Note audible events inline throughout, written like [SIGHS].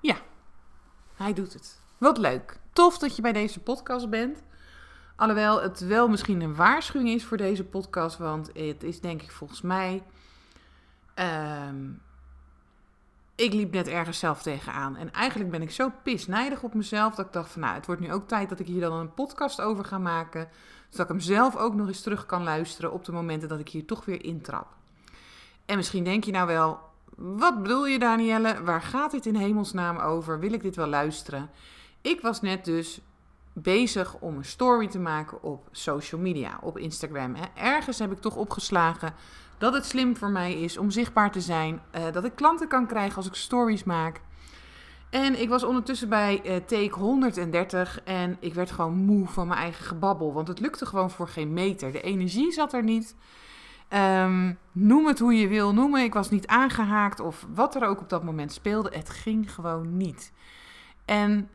Ja, hij doet het. Wat leuk. Tof dat je bij deze podcast bent. Alhoewel het wel misschien een waarschuwing is voor deze podcast, want het is denk ik volgens mij. ehm, ik liep net ergens zelf tegenaan. En eigenlijk ben ik zo pisnijdig op mezelf dat ik dacht van nou, het wordt nu ook tijd dat ik hier dan een podcast over ga maken. Zodat ik hem zelf ook nog eens terug kan luisteren op de momenten dat ik hier toch weer intrap. En misschien denk je nou wel, wat bedoel je Danielle? Waar gaat dit in hemelsnaam over? Wil ik dit wel luisteren? Ik was net dus bezig om een story te maken op social media, op Instagram. Ergens heb ik toch opgeslagen dat het slim voor mij is om zichtbaar te zijn. eh, dat ik klanten kan krijgen als ik stories maak. En ik was ondertussen bij eh, take 130 en ik werd gewoon moe van mijn eigen gebabbel. Want het lukte gewoon voor geen meter. De energie zat er niet. Ehm, noem het hoe je wil noemen. Ik was niet aangehaakt of wat er ook op dat moment speelde. Het ging gewoon niet. En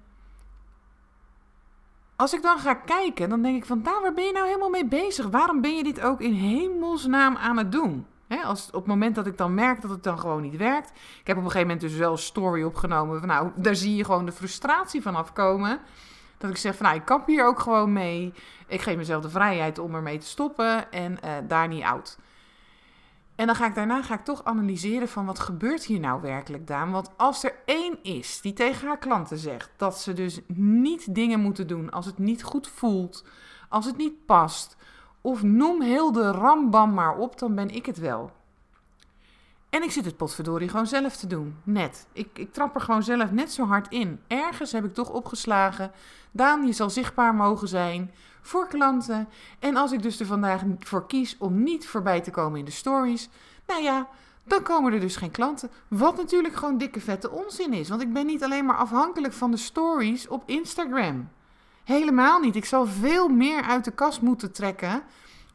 als ik dan ga kijken, dan denk ik van, daar, waar ben je nou helemaal mee bezig? Waarom ben je dit ook in hemelsnaam aan het doen? Als, op het moment dat ik dan merk dat het dan gewoon niet werkt. Ik heb op een gegeven moment dus wel een story opgenomen. Van, nou, daar zie je gewoon de frustratie van afkomen. Dat ik zeg van, nou, ik kap hier ook gewoon mee. Ik geef mezelf de vrijheid om ermee te stoppen en eh, daar niet oud. En dan ga ik daarna ga ik toch analyseren van wat gebeurt hier nou werkelijk, Daan? Want als er één is die tegen haar klanten zegt dat ze dus niet dingen moeten doen als het niet goed voelt, als het niet past, of noem heel de rambam maar op, dan ben ik het wel. En ik zit het potverdorie gewoon zelf te doen. Net. Ik, ik trap er gewoon zelf net zo hard in. Ergens heb ik toch opgeslagen. Daan, je zal zichtbaar mogen zijn voor klanten. En als ik dus er vandaag voor kies om niet voorbij te komen in de stories. Nou ja, dan komen er dus geen klanten. Wat natuurlijk gewoon dikke vette onzin is. Want ik ben niet alleen maar afhankelijk van de stories op Instagram. Helemaal niet. Ik zal veel meer uit de kast moeten trekken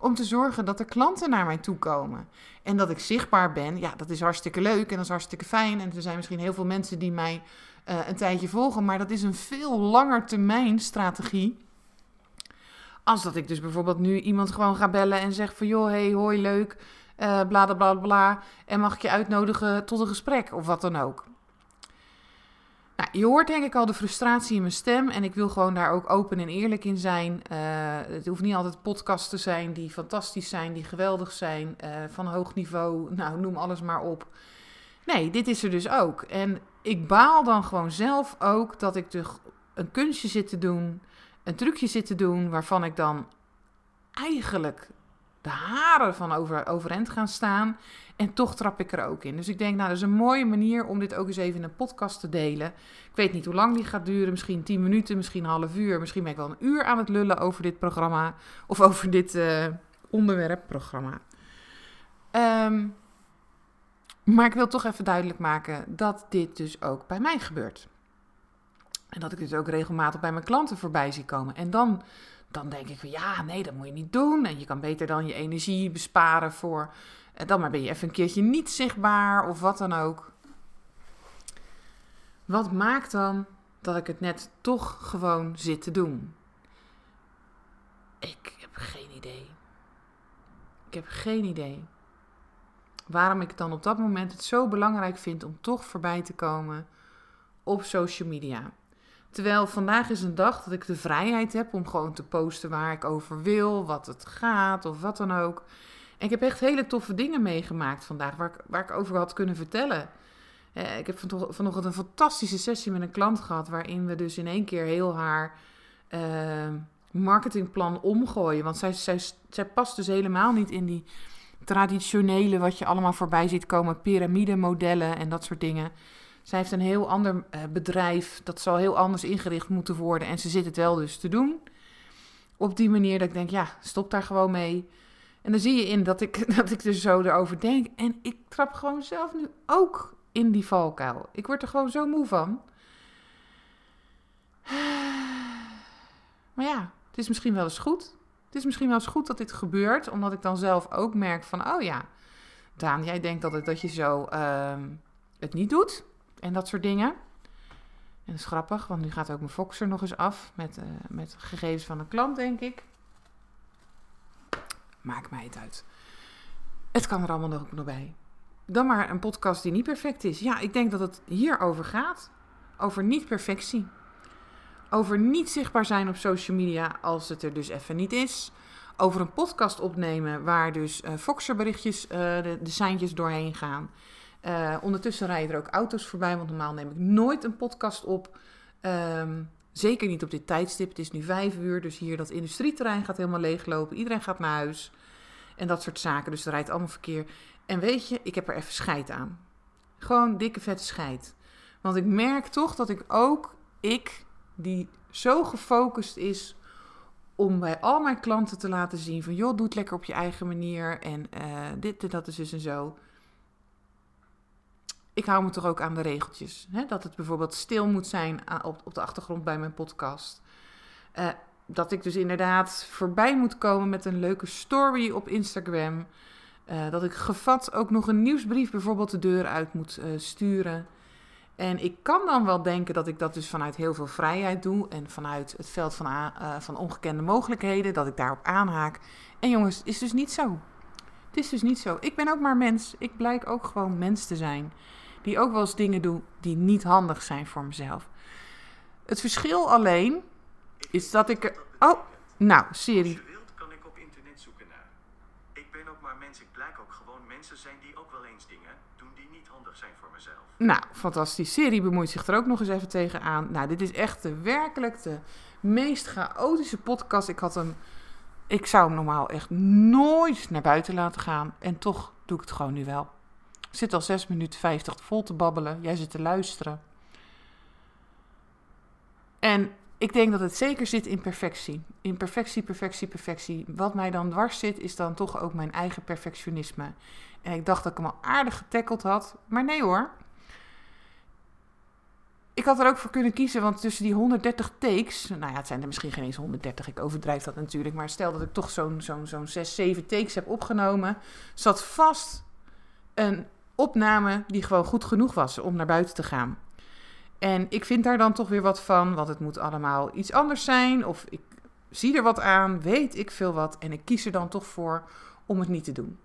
om te zorgen dat er klanten naar mij toe komen. En dat ik zichtbaar ben, ja, dat is hartstikke leuk en dat is hartstikke fijn. En er zijn misschien heel veel mensen die mij eh, een tijdje volgen, maar dat is een veel langer termijn strategie. Als dat ik dus bijvoorbeeld nu iemand gewoon ga bellen en zeg van joh, hey, hoi, leuk, eh bla bla bla bla. En mag ik je uitnodigen tot een gesprek of wat dan ook. Nou, je hoort denk ik al de frustratie in mijn stem en ik wil gewoon daar ook open en eerlijk in zijn. Eh, het hoeft niet altijd podcasts te zijn die fantastisch zijn, die geweldig zijn, eh, van hoog niveau, [LAUGHS] nou noem alles maar op. Nee, dit is er dus ook. En ik baal dan gewoon zelf ook dat ik toch een kunstje zit te doen, een trucje zit te doen waarvan ik dan eigenlijk de haren van over, overeind gaan staan. En toch trap ik er ook in. Dus ik denk, nou, dat is een mooie manier om dit ook eens even in een podcast te delen. Ik weet niet hoe lang die gaat duren. Misschien 10 minuten, misschien een half uur. Misschien ben ik wel een uur aan het lullen over dit programma. Of [LAUGHS] over dit eh, onderwerp, programma. Ehm, maar ik wil toch even duidelijk maken dat dit dus ook bij mij gebeurt. En dat ik dit ook regelmatig bij mijn klanten voorbij zie komen. En dan, dan denk ik van ja, nee, dat moet je niet doen. En je kan beter dan je energie besparen voor. En dan maar ben je even een keertje niet zichtbaar of wat dan ook. Wat maakt dan dat ik het net toch gewoon zit te doen? Ik heb geen idee. Ik heb geen idee. Waarom ik dan op dat moment het zo belangrijk vind om toch voorbij te komen op social media. Terwijl vandaag is een dag dat ik de vrijheid heb om gewoon te posten waar ik over wil, wat het gaat of wat dan ook. Ik heb echt hele toffe dingen meegemaakt vandaag waar ik, waar ik over had kunnen vertellen. Eh, ik heb van- vanochtend een fantastische sessie met een klant gehad waarin we dus in één keer heel haar eh, marketingplan omgooien. Want zij, zij, zij past dus helemaal niet in die traditionele, wat je allemaal voorbij ziet komen, piramidemodellen en dat soort dingen. Zij heeft een heel ander eh, bedrijf, dat zal heel anders ingericht moeten worden. En ze zit het wel dus te doen. Op die manier dat ik denk, ja, stop daar gewoon mee. En dan zie je in dat ik, [LAUGHS] dat ik er zo erover denk. En ik trap gewoon zelf nu ook in die valkuil. Ik word er gewoon zo moe van. [SIGHS] Maar ja, het is misschien wel eens goed. Het is misschien wel eens goed dat dit gebeurt, omdat ik dan zelf ook merk van, oh ja, Daan, jij denkt dat, het, dat je zo ehm, het niet doet en dat soort dingen. En dat is grappig, want nu gaat ook mijn Foxer nog eens af met, uh, met gegevens van een klant, denk ik. Maakt mij het uit. Het kan er allemaal nog, nog bij. Dan maar een podcast die niet perfect is. Ja, ik denk dat het hierover gaat. Over niet-perfectie. Over niet zichtbaar zijn op social media als het er dus even niet is. Over een podcast opnemen waar dus uh, Foxer-berichtjes, uh, de, de seintjes doorheen gaan. Uh, ondertussen rijden er ook auto's voorbij, want normaal neem ik nooit een podcast op. Um, zeker niet op dit tijdstip. Het is nu vijf uur, dus hier dat industrieterrein gaat helemaal leeglopen. Iedereen gaat naar huis. En dat soort zaken. Dus er rijdt allemaal verkeer. En weet je, ik heb er even scheid aan. Gewoon dikke vette scheid. Want ik merk toch dat ik ook, ik, die zo gefocust is om bij al mijn klanten te laten zien van... joh, doe het lekker op je eigen manier en uh, dit en dat is dus en zo ik hou me toch ook aan de regeltjes. Hè? Dat het bijvoorbeeld stil moet zijn op, op de achtergrond bij mijn podcast. Uh, dat ik dus inderdaad voorbij moet komen met een leuke story op Instagram. Uh, dat ik gevat ook nog een nieuwsbrief bijvoorbeeld de deur uit moet uh, sturen. En ik kan dan wel denken dat ik dat dus vanuit heel veel vrijheid doe. En vanuit het veld van, van ongekende mogelijkheden. Dat ik daarop aanhaak. En jongens, is dus niet zo. Het is dus niet zo. Ik ben ook maar mens. Ik blijk ook gewoon mens te zijn die ook wel eens dingen doen die niet handig zijn voor mezelf. Het verschil alleen is dat ik. Oh, nou, serie. Als je wilt, kan ik op internet zoeken naar. Ik ben ook maar mens. Ik blijk ook gewoon mensen zijn die ook wel eens dingen doen die niet handig zijn voor mezelf. Nou, fantastisch. Serie bemoeit zich er ook nog eens even tegenaan. Nou, dit is echt de werkelijk de meest chaotische podcast. Ik had hem. Ik zou hem normaal echt nooit naar buiten laten gaan. En toch doe ik het gewoon nu wel. Ik zit al 6 minuten 50 vol te babbelen. Jij zit te luisteren. En ik denk dat het zeker zit in perfectie. In perfectie, perfectie, perfectie. Wat mij dan dwars zit, is dan toch ook mijn eigen perfectionisme. En ik dacht dat ik hem al aardig getackeld had. Maar nee hoor. Ik had er ook voor kunnen kiezen, want tussen die 130 takes, nou ja, het zijn er misschien geen eens 130, ik overdrijf dat natuurlijk, maar stel dat ik toch zo'n zo'n zo'n 6, 7 takes heb opgenomen, zat vast een opname die gewoon goed genoeg was om naar buiten te gaan. En ik vind daar dan toch weer wat van, want het moet allemaal iets anders zijn. Of ik zie er wat aan, weet ik veel wat. En ik kies er dan toch voor om het niet te doen.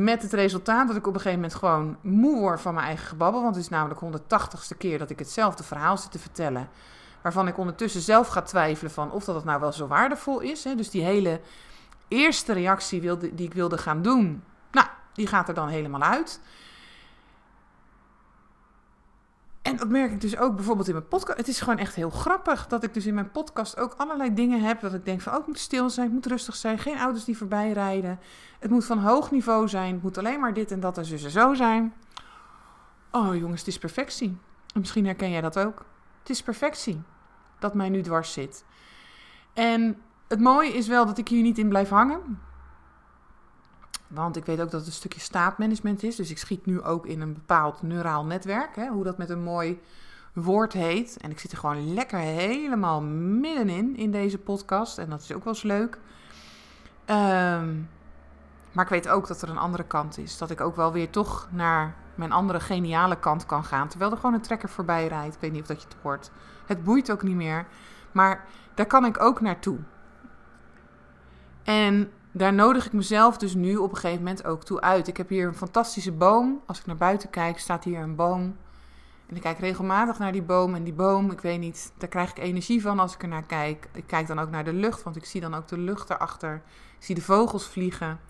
Met het resultaat dat ik op een gegeven moment gewoon moe word van mijn eigen gebabbel. Want het is namelijk 180ste keer dat ik hetzelfde verhaal zit te vertellen. Waarvan ik ondertussen zelf ga twijfelen van of dat het nou wel zo waardevol is. Hè? Dus die hele eerste reactie wilde, die ik wilde gaan doen. Nou, die gaat er dan helemaal uit. En dat merk ik dus ook bijvoorbeeld in mijn podcast. Het is gewoon echt heel grappig dat ik dus in mijn podcast ook allerlei dingen heb. Dat ik denk van, oh, het moet stil zijn, het moet rustig zijn. Geen auto's die voorbij rijden. Het moet van hoog niveau zijn. Het moet alleen maar dit en dat en en zo zijn. Oh jongens, het is perfectie. En misschien herken jij dat ook. Het is perfectie dat mij nu dwars zit. En het mooie is wel dat ik hier niet in blijf hangen. Want ik weet ook dat het een stukje staatmanagement is. Dus ik schiet nu ook in een bepaald neuraal netwerk. Hè, hoe dat met een mooi woord heet. En ik zit er gewoon lekker helemaal middenin in deze podcast. En dat is ook wel eens leuk. Um, maar ik weet ook dat er een andere kant is. Dat ik ook wel weer toch naar mijn andere geniale kant kan gaan. Terwijl er gewoon een trekker voorbij rijdt. Ik weet niet of dat je het hoort. Het boeit ook niet meer. Maar daar kan ik ook naartoe. En daar nodig ik mezelf dus nu op een gegeven moment ook toe uit. Ik heb hier een fantastische boom. Als ik naar buiten kijk, staat hier een boom. En ik kijk regelmatig naar die boom. En die boom, ik weet niet, daar krijg ik energie van als ik er naar kijk. Ik kijk dan ook naar de lucht, want ik zie dan ook de lucht erachter. Ik zie de vogels vliegen.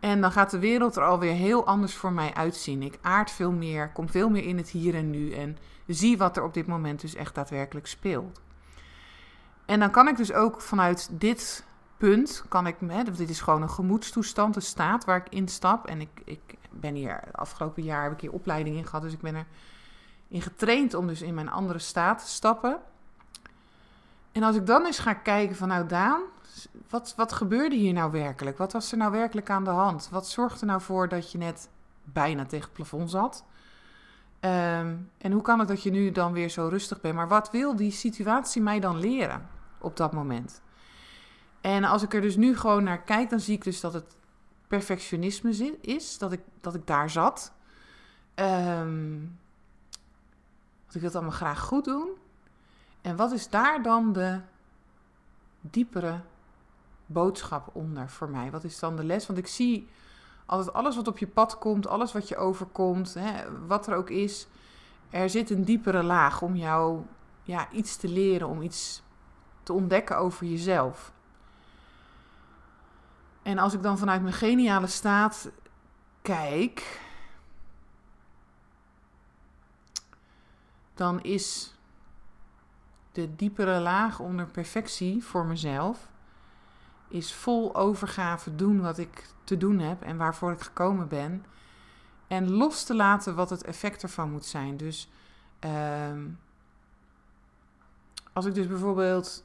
En dan gaat de wereld er alweer heel anders voor mij uitzien. Ik aard veel meer, kom veel meer in het hier en nu. En zie wat er op dit moment dus echt daadwerkelijk speelt. En dan kan ik dus ook vanuit dit punt kan ik, hè, dit is gewoon een gemoedstoestand, een staat waar ik instap. En ik, ik ben hier, afgelopen jaar heb ik hier opleiding in gehad, dus ik ben er in getraind om dus in mijn andere staat te stappen. En als ik dan eens ga kijken van nou Daan, wat, wat gebeurde hier nou werkelijk? Wat was er nou werkelijk aan de hand? Wat zorgde er nou voor dat je net bijna tegen plafond zat? Ehm, en hoe kan het dat je nu dan weer zo rustig bent? Maar wat wil die situatie mij dan leren op dat moment? En als ik er dus nu gewoon naar kijk, dan zie ik dus dat het perfectionisme is, dat ik, dat ik daar zat. Um, ik wil het allemaal graag goed doen. En wat is daar dan de diepere boodschap onder voor mij? Wat is dan de les? Want ik zie altijd alles wat op je pad komt, alles wat je overkomt, hè, wat er ook is. Er zit een diepere laag om jou ja, iets te leren, om iets te ontdekken over jezelf. En als ik dan vanuit mijn geniale staat kijk, dan is de diepere laag onder perfectie voor mezelf is vol overgave doen wat ik te doen heb en waarvoor ik gekomen ben. En los te laten wat het effect ervan moet zijn. Dus uh, als ik dus bijvoorbeeld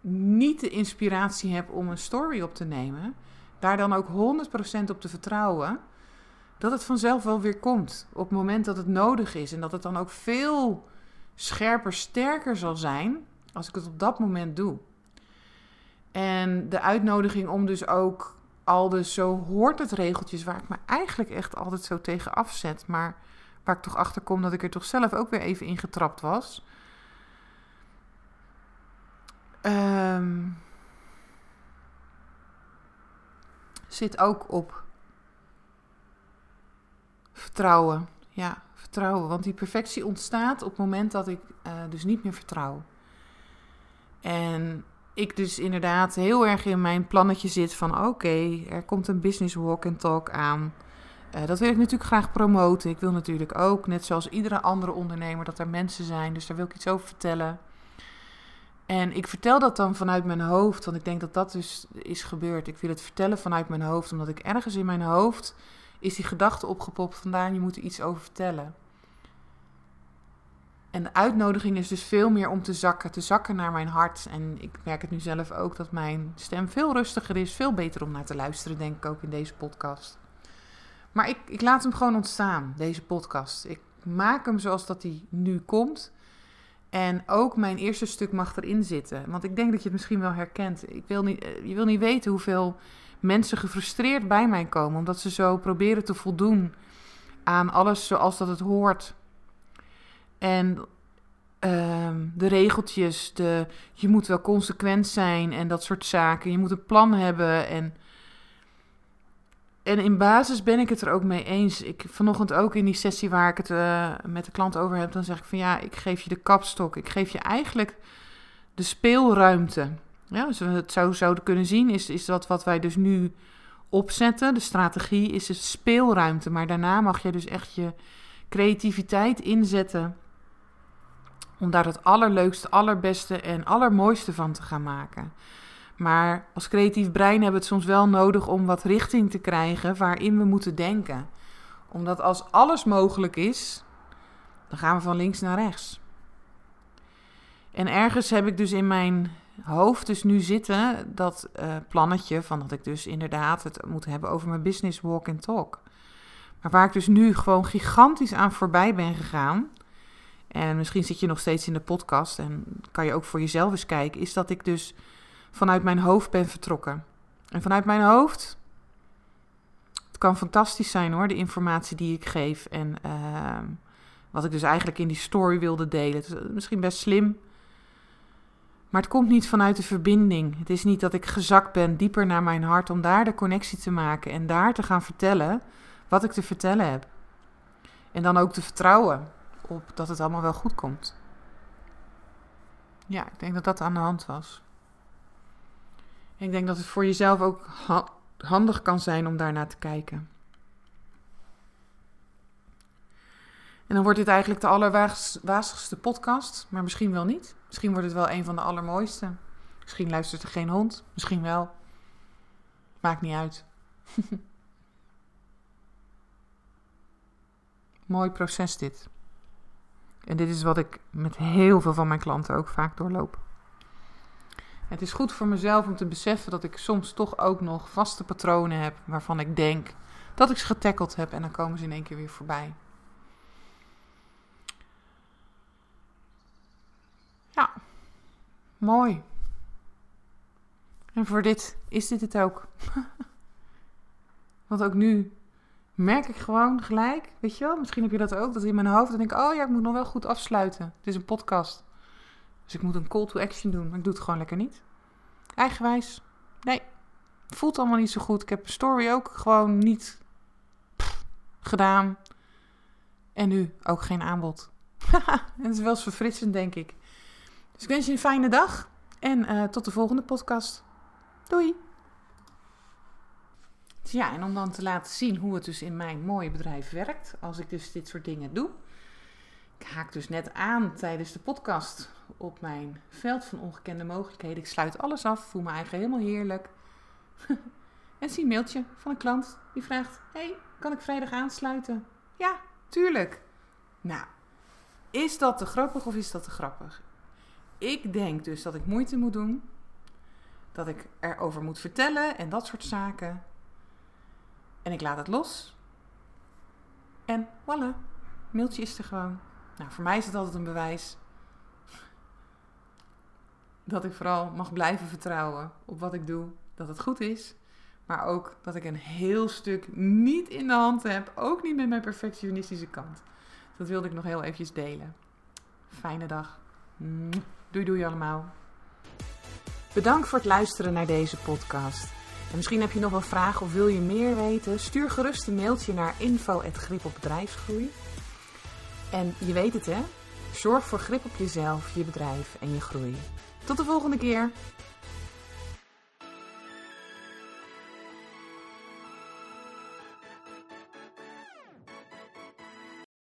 niet de inspiratie heb om een story op te nemen, daar dan ook 100% op te vertrouwen dat het vanzelf wel weer komt op het moment dat het nodig is. En dat het dan ook veel scherper, sterker zal zijn als ik het op dat moment doe. En de uitnodiging om dus ook al de zo hoort het regeltjes waar ik me eigenlijk echt altijd zo tegen afzet, maar waar ik toch achter kom dat ik er toch zelf ook weer even in getrapt was. Um, zit ook op vertrouwen. Ja, vertrouwen. Want die perfectie ontstaat op het moment dat ik uh, dus niet meer vertrouw. En ik dus inderdaad heel erg in mijn plannetje zit van oké, er komt een business walk and talk aan. Uh, dat wil ik natuurlijk graag promoten. Ik wil natuurlijk ook, net zoals iedere andere ondernemer, dat er mensen zijn. Dus daar wil ik iets over vertellen. En ik vertel dat dan vanuit mijn hoofd, want ik denk dat dat dus is gebeurd. Ik wil het vertellen vanuit mijn hoofd, omdat ik ergens in mijn hoofd is die gedachte opgepopt vandaan, je moet er iets over vertellen. En de uitnodiging is dus veel meer om te zakken, te zakken naar mijn hart. En ik merk het nu zelf ook dat mijn stem veel rustiger is, veel beter om naar te luisteren, denk ik ook in deze podcast. Maar ik, ik laat hem gewoon ontstaan, deze podcast. Ik maak hem zoals dat hij nu komt. En ook mijn eerste stuk mag erin zitten. Want ik denk dat je het misschien wel herkent. Ik wil niet, eh, je wil niet weten hoeveel mensen gefrustreerd bij mij komen. Omdat ze zo proberen te voldoen aan alles zoals dat het hoort. En uh, de regeltjes, de, je moet wel consequent zijn en dat soort zaken. Je moet een plan hebben. En, en in basis ben ik het er ook mee eens. Ik, vanochtend ook in die sessie waar ik het uh, met de klant over heb, dan zeg ik van ja, ik geef je de kapstok. Ik geef je eigenlijk de speelruimte. Ja, we het zo zouden kunnen zien, is, is dat wat wij dus nu opzetten. De strategie is de speelruimte. Maar daarna mag je dus echt je creativiteit inzetten. Om daar het allerleukste, allerbeste en allermooiste van te gaan maken. Maar als creatief brein hebben we het soms wel nodig om wat richting te krijgen waarin we moeten denken. Omdat als alles mogelijk is, dan gaan we van links naar rechts. En ergens heb ik dus in mijn hoofd dus nu zitten dat uh, plannetje van dat ik dus inderdaad het moet hebben over mijn business walk and talk. Maar waar ik dus nu gewoon gigantisch aan voorbij ben gegaan. En misschien zit je nog steeds in de podcast en kan je ook voor jezelf eens kijken. Is dat ik dus vanuit mijn hoofd ben vertrokken. En vanuit mijn hoofd. Het kan fantastisch zijn hoor, de informatie die ik geef. En uh, wat ik dus eigenlijk in die story wilde delen. Het is misschien best slim maar het komt niet vanuit de verbinding. Het is niet dat ik gezakt ben dieper naar mijn hart om daar de connectie te maken en daar te gaan vertellen wat ik te vertellen heb. En dan ook te vertrouwen op dat het allemaal wel goed komt. Ja, ik denk dat dat aan de hand was. Ik denk dat het voor jezelf ook handig kan zijn om daarnaar te kijken. En dan wordt dit eigenlijk de allerwazigste podcast, maar misschien wel niet. Misschien wordt het wel een van de allermooiste. Misschien luistert er geen hond, misschien wel. Maakt niet uit. [LAUGHS] Mooi proces dit. En dit is wat ik met heel veel van mijn klanten ook vaak doorloop. Het is goed voor mezelf om te beseffen dat ik soms toch ook nog vaste patronen heb waarvan ik denk dat ik ze getackeld heb en dan komen ze in één keer weer voorbij. Ja, mooi. En voor dit is dit het ook. [LAUGHS] Want ook nu merk ik gewoon gelijk, weet je wel, misschien heb je dat ook, dat in mijn hoofd, dan denk ik, oh ja, ik moet nog wel goed afsluiten. Het is een podcast. Dus ik moet een call to action doen, maar ik doe het gewoon lekker niet. Eigenwijs. Nee, voelt allemaal niet zo goed. Ik heb een story ook gewoon niet gedaan. En nu ook geen aanbod. [LAUGHS] het is wel eens verfrissend, denk ik. Dus ik wens je een fijne dag en uh, tot de volgende podcast. Doei! Ja, en om dan te laten zien hoe het dus in mijn mooie bedrijf werkt, als ik dus dit soort dingen doe. Ik haak dus net aan tijdens de podcast op mijn veld van ongekende mogelijkheden. Ik sluit alles af, voel me eigenlijk helemaal heerlijk. [LAUGHS] en zie een mailtje van een klant die vraagt: Hey, kan ik vrijdag aansluiten? Ja, tuurlijk. Nou, is dat te grappig of is dat te grappig? Ik denk dus dat ik moeite moet doen, dat ik erover moet vertellen en dat soort zaken. En ik laat het los. En voilà, mailtje is er gewoon. Nou, voor mij is het altijd een bewijs dat ik vooral mag blijven vertrouwen op wat ik doe, dat het goed is. Maar ook dat ik een heel stuk niet in de hand heb, ook niet met mijn perfectionistische kant. Dat wilde ik nog heel eventjes delen. Fijne dag. Doei doei allemaal. Bedankt voor het luisteren naar deze podcast. En misschien heb je nog wel vragen of wil je meer weten? Stuur gerust een mailtje naar info.gripopbedrijfsgroei. En je weet het hè, zorg voor grip op jezelf, je bedrijf en je groei. Tot de volgende keer!